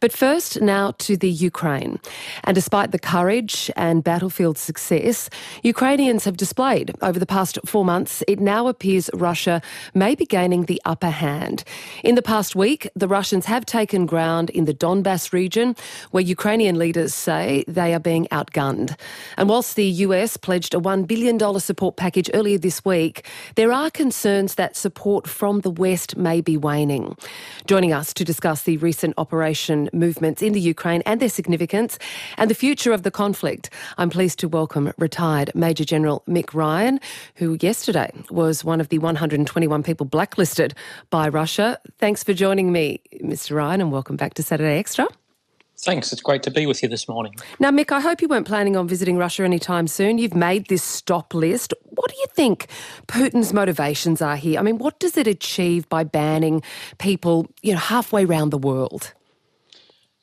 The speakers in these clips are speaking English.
But first, now to the Ukraine. And despite the courage and battlefield success Ukrainians have displayed over the past four months, it now appears Russia may be gaining the upper hand. In the past week, the Russians have taken ground in the Donbass region, where Ukrainian leaders say they are being outgunned. And whilst the US pledged a $1 billion support package earlier this week, there are concerns that support from the West may be waning. Joining us to discuss the recent operation movements in the Ukraine and their significance and the future of the conflict, I'm pleased to welcome retired Major General Mick Ryan, who yesterday was one of the 121 people blacklisted by Russia. Thanks for joining me, Mr. Ryan, and welcome back to Saturday Extra. Thanks. It's great to be with you this morning. Now, Mick, I hope you weren't planning on visiting Russia anytime soon. You've made this stop list. What do you think Putin's motivations are here? I mean, what does it achieve by banning people, you know, halfway around the world?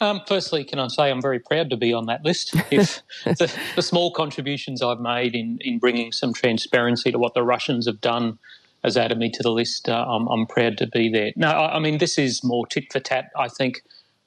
Um, firstly, can I say I'm very proud to be on that list. If the, the, small contributions I've made in, in bringing some transparency to what the Russians have done has added me to the list, uh, I'm, I'm, proud to be there. No, I, I mean, this is more tit for tat, I think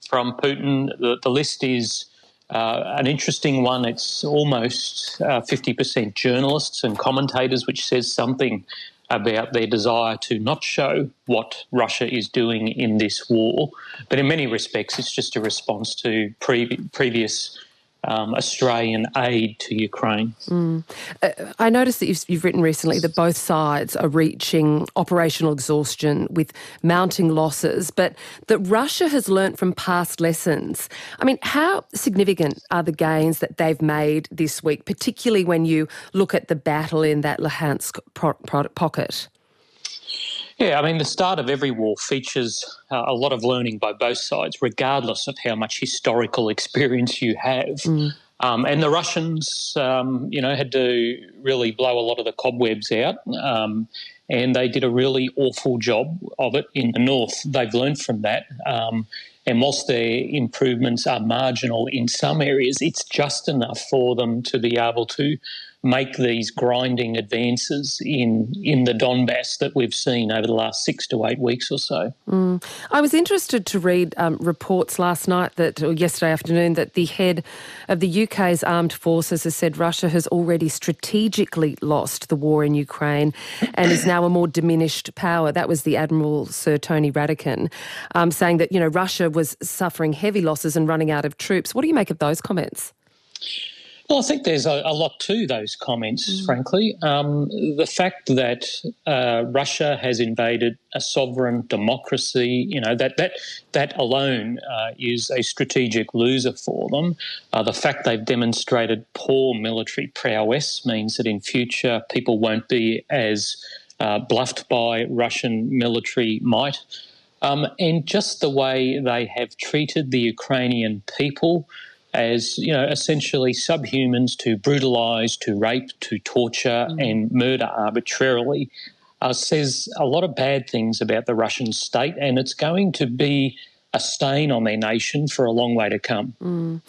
from Putin. The, the list is uh, an interesting one. It's almost uh, 50% journalists and commentators, which says something about their desire to not show what Russia is doing in this war. But in many respects, it's just a response to pre- previous um, Australian aid to Ukraine. Mm. Uh, I noticed that you've, you've, written recently that both sides are reaching operational exhaustion with mounting losses, but that Russia has learnt from past lessons. I mean, how significant are the gains that they've made this week, particularly when you look at the battle in that Luhansk pro- pro- pocket? Yeah, I mean, the start of every war features uh, a lot of learning by both sides, regardless of how much historical experience you have. Mm. Um, and the Russians, um, you know, had to really blow a lot of the cobwebs out. Um, and they did a really awful job of it in the north. They've learned from that. Um, and whilst their improvements are marginal in some areas, it's just enough for them to be able to make these grinding advances in in the Donbass that we've seen over the last six to eight weeks or so. Mm. I was interested to read um, reports last night that, or yesterday afternoon, that the head of the UK's armed forces has said Russia has already strategically lost the war in Ukraine and is now a more diminished power. That was the Admiral Sir Tony Radakin um, saying that you know Russia was suffering heavy losses and running out of troops. What do you make of those comments? Well, I think there's a, a lot to those comments, mm. frankly. Um, the fact that uh, Russia has invaded a sovereign democracy, you know, that that that alone uh, is a strategic loser for them. Uh, the fact they've demonstrated poor military prowess means that in future people won't be as uh, bluffed by Russian military might. Um, and just the way they have treated the Ukrainian people as you know essentially subhumans to brutalize, to rape, to torture mm. and murder arbitrarily uh, says a lot of bad things about the Russian state, and it's going to be a stain on their nation for a long way to come. Mm.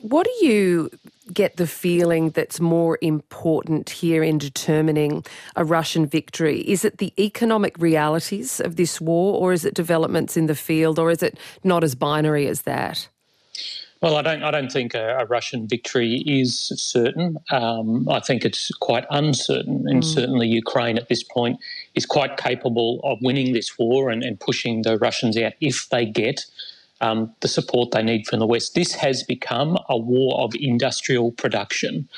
What do you get the feeling that's more important here in determining a Russian victory? Is it the economic realities of this war, or is it developments in the field, or is it not as binary as that? Well, I don't. I don't think a, a Russian victory is certain. Um, I think it's quite uncertain, and mm. certainly Ukraine at this point is quite capable of winning this war and, and pushing the Russians out if they get um, the support they need from the West. This has become a war of industrial production.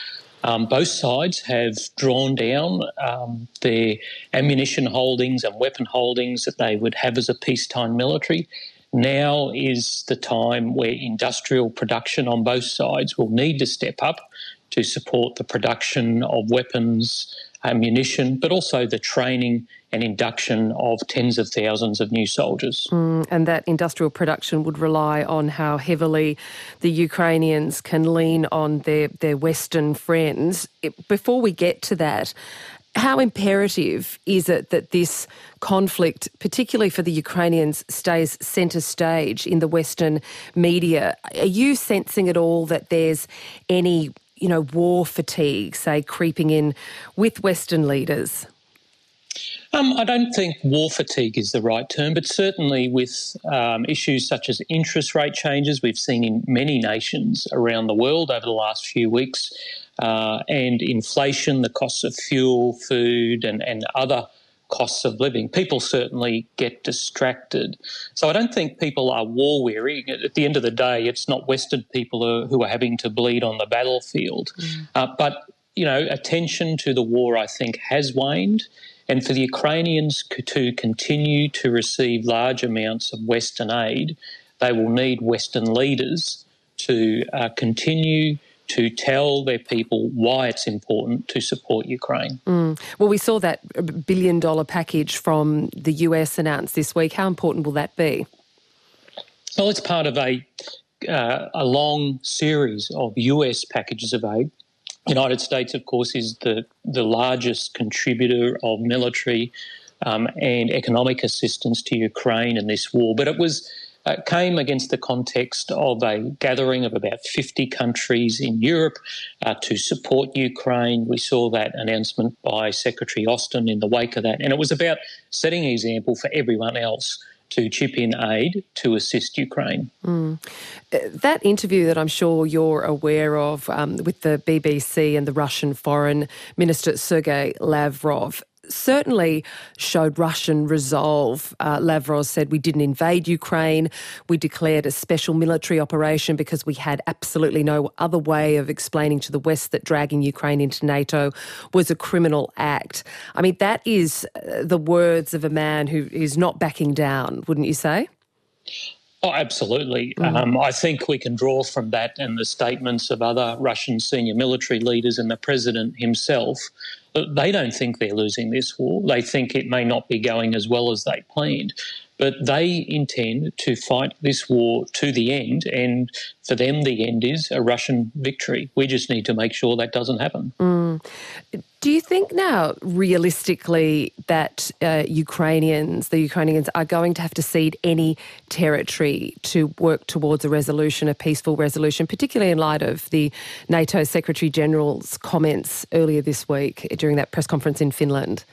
Um, both sides have drawn down um, their ammunition holdings and weapon holdings that they would have as a peacetime military. Now is the time where industrial production on both sides will need to step up to support the production of weapons, ammunition, but also the training and induction of tens of thousands of new soldiers. Mm, and that industrial production would rely on how heavily the Ukrainians can lean on their, their Western friends. Before we get to that, how imperative is it that this conflict, particularly for the Ukrainians, stays centre stage in the Western media? Are you sensing at all that there's any, you know, war fatigue, say, creeping in with Western leaders? Um, I don't think war fatigue is the right term, but certainly with um, issues such as interest rate changes we've seen in many nations around the world over the last few weeks, uh, and inflation, the costs of fuel, food, and, and other costs of living, people certainly get distracted. So I don't think people are war weary. At the end of the day, it's not Western people who are having to bleed on the battlefield. Mm. Uh, but, you know, attention to the war, I think, has waned. And for the Ukrainians to continue to receive large amounts of Western aid, they will need Western leaders to uh, continue to tell their people why it's important to support Ukraine. Mm. Well, we saw that billion dollar package from the US announced this week. How important will that be? Well, it's part of a uh, a long series of US packages of aid. The United States, of course, is the the largest contributor of military um, and economic assistance to Ukraine in this war, but it was uh, came against the context of a gathering of about 50 countries in Europe uh, to support Ukraine. We saw that announcement by Secretary Austin in the wake of that. And it was about setting an example for everyone else to chip in aid to assist Ukraine. Mm. That interview that I'm sure you're aware of um, with the BBC and the Russian Foreign Minister Sergei Lavrov certainly showed Russian resolve. Uh, Lavrov said, We didn't invade Ukraine. We declared a special military operation because we had absolutely no other way of explaining to the West that dragging Ukraine into NATO was a criminal act. I mean, that is uh, the words of a man who is not backing down, wouldn't you say? Oh, absolutely. Mm. Um, I think we can draw from that and the statements of other Russian senior military leaders and the president himself they don't think they're losing this war. They think it may not be going as well as they planned. But they intend to fight this war to the end, and for them, the end is a Russian victory. We just need to make sure that doesn't happen. Mm. Do you think now, realistically, that uh, Ukrainians, the Ukrainians, are going to have to cede any territory to work towards a resolution, a peaceful resolution, particularly in light of the NATO Secretary General's comments earlier this week during that press conference in Finland?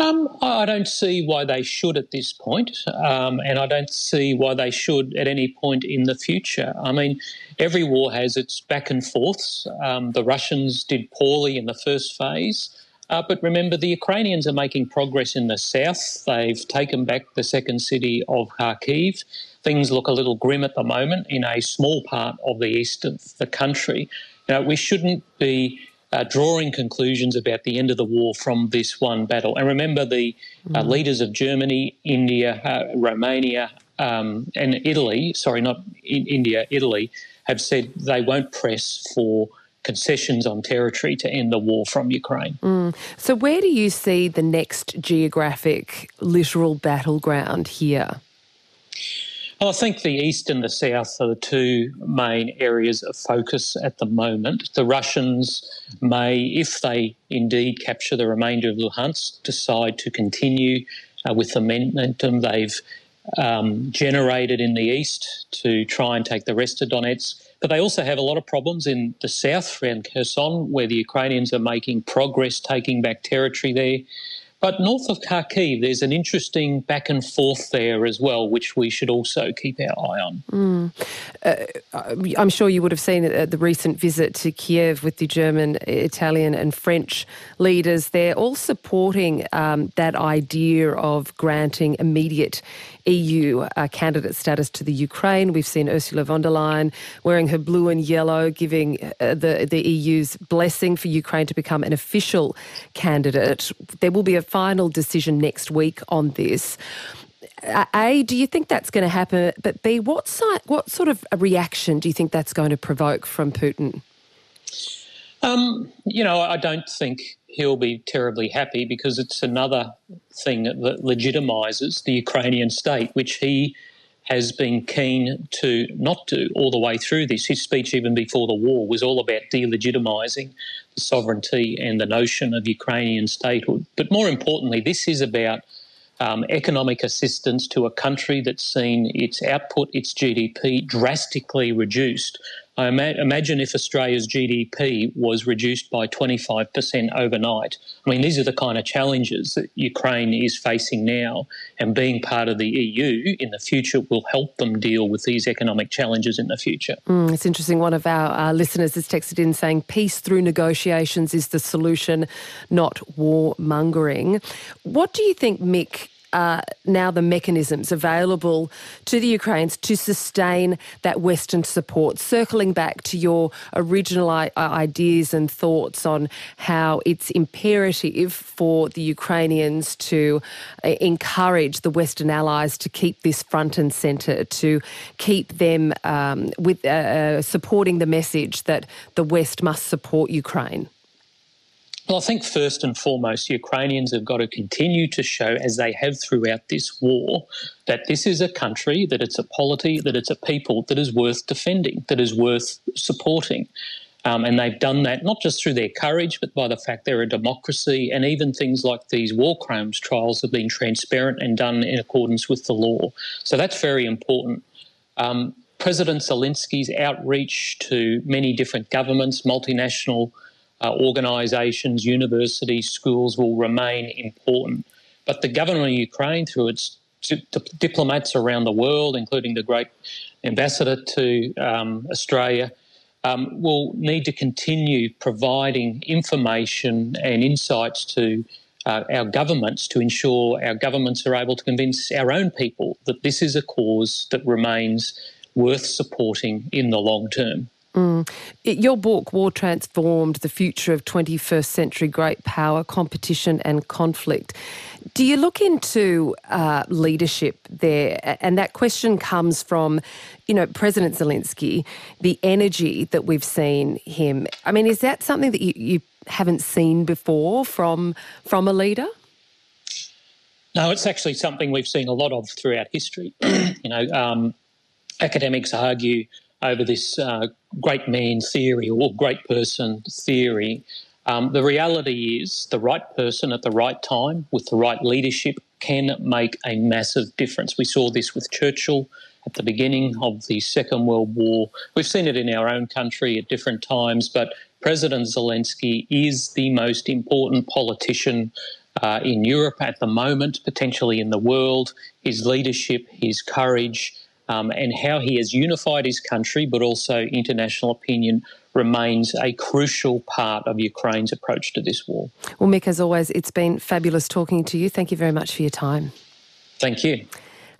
Um, I don't see why they should at this point, um, and I don't see why they should at any point in the future. I mean, every war has its back and forths. Um, the Russians did poorly in the first phase. Uh, but remember, the Ukrainians are making progress in the south. They've taken back the second city of Kharkiv. Things look a little grim at the moment in a small part of the east of the country. Now, we shouldn't be uh, drawing conclusions about the end of the war from this one battle. And remember, the uh, mm. leaders of Germany, India, uh, Romania, um, and Italy sorry, not in India, Italy have said they won't press for concessions on territory to end the war from Ukraine. Mm. So, where do you see the next geographic, literal battleground here? Well, I think the east and the south are the two main areas of focus at the moment. The Russians may, if they indeed capture the remainder of Luhansk, decide to continue uh, with the momentum they've um, generated in the east to try and take the rest of Donetsk. But they also have a lot of problems in the south around Kherson, where the Ukrainians are making progress taking back territory there. But north of Kharkiv, there's an interesting back and forth there as well, which we should also keep our eye on. Mm. Uh, I'm sure you would have seen the recent visit to Kiev with the German, Italian, and French leaders. They're all supporting um, that idea of granting immediate EU uh, candidate status to the Ukraine. We've seen Ursula von der Leyen wearing her blue and yellow, giving uh, the, the EU's blessing for Ukraine to become an official candidate. There will be a final decision next week on this. Uh, a, do you think that's going to happen? But B, what, si- what sort of a reaction do you think that's going to provoke from Putin? Um, you know, I don't think he'll be terribly happy because it's another thing that legitimises the Ukrainian state, which he has been keen to not do all the way through this. His speech, even before the war, was all about delegitimising the sovereignty and the notion of Ukrainian statehood. But more importantly, this is about um, economic assistance to a country that's seen its output, its GDP, drastically reduced I ima- imagine if Australia's GDP was reduced by 25% overnight. I mean, these are the kind of challenges that Ukraine is facing now, and being part of the EU in the future will help them deal with these economic challenges in the future. Mm, it's interesting. One of our uh, listeners has texted in saying peace through negotiations is the solution, not warmongering. What do you think, Mick? Uh, now the mechanisms available to the Ukrainians to sustain that Western support. Circling back to your original I- ideas and thoughts on how it's imperative for the Ukrainians to uh, encourage the Western allies to keep this front and centre, to keep them um, with uh, uh supporting the message that the West must support Ukraine. Well, I think first and foremost, Ukrainians have got to continue to show, as they have throughout this war, that this is a country, that it's a polity, that it's a people that is worth defending, that is worth supporting. Um, and they've done that not just through their courage, but by the fact they're a democracy. And even things like these war crimes trials have been transparent and done in accordance with the law. So that's very important. Um, President Zelensky's outreach to many different governments, multinational uh, organisations, universities, schools will remain important. But the government of Ukraine, through its diplomats around the world, including the great ambassador to um, Australia, um, will need to continue providing information and insights to uh, our governments to ensure our governments are able to convince our own people that this is a cause that remains worth supporting in the long term. Mm. Your book, War Transformed The Future of 21st Century Great Power, Competition and Conflict. Do you look into uh, leadership there? And that question comes from, you know, President Zelensky, the energy that we've seen him. I mean, is that something that you, you haven't seen before from, from a leader? No, it's actually something we've seen a lot of throughout history. you know, um, academics argue over this uh, great man theory or great person theory. Um, the reality is the right person at the right time with the right leadership can make a massive difference. We saw this with Churchill at the beginning of the Second World War. We've seen it in our own country at different times, but President Zelensky is the most important politician uh, in Europe at the moment, potentially in the world. His leadership, his courage, um, and how he has unified his country, but also international opinion remains a crucial part of Ukraine's approach to this war. Well, Mick, as always, it's been fabulous talking to you. Thank you very much for your time. Thank you.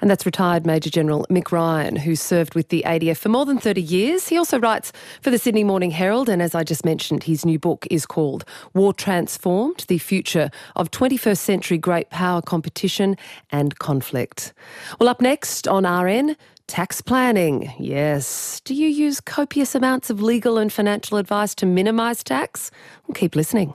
And that's retired Major General Mick Ryan, who served with the ADF for more than 30 years. He also writes for the Sydney Morning Herald, and as I just mentioned, his new book is called War Transformed The Future of 21st Century Great Power Competition and Conflict. Well, up next on RN, Tax planning, yes. Do you use copious amounts of legal and financial advice to minimise tax? Well, keep listening.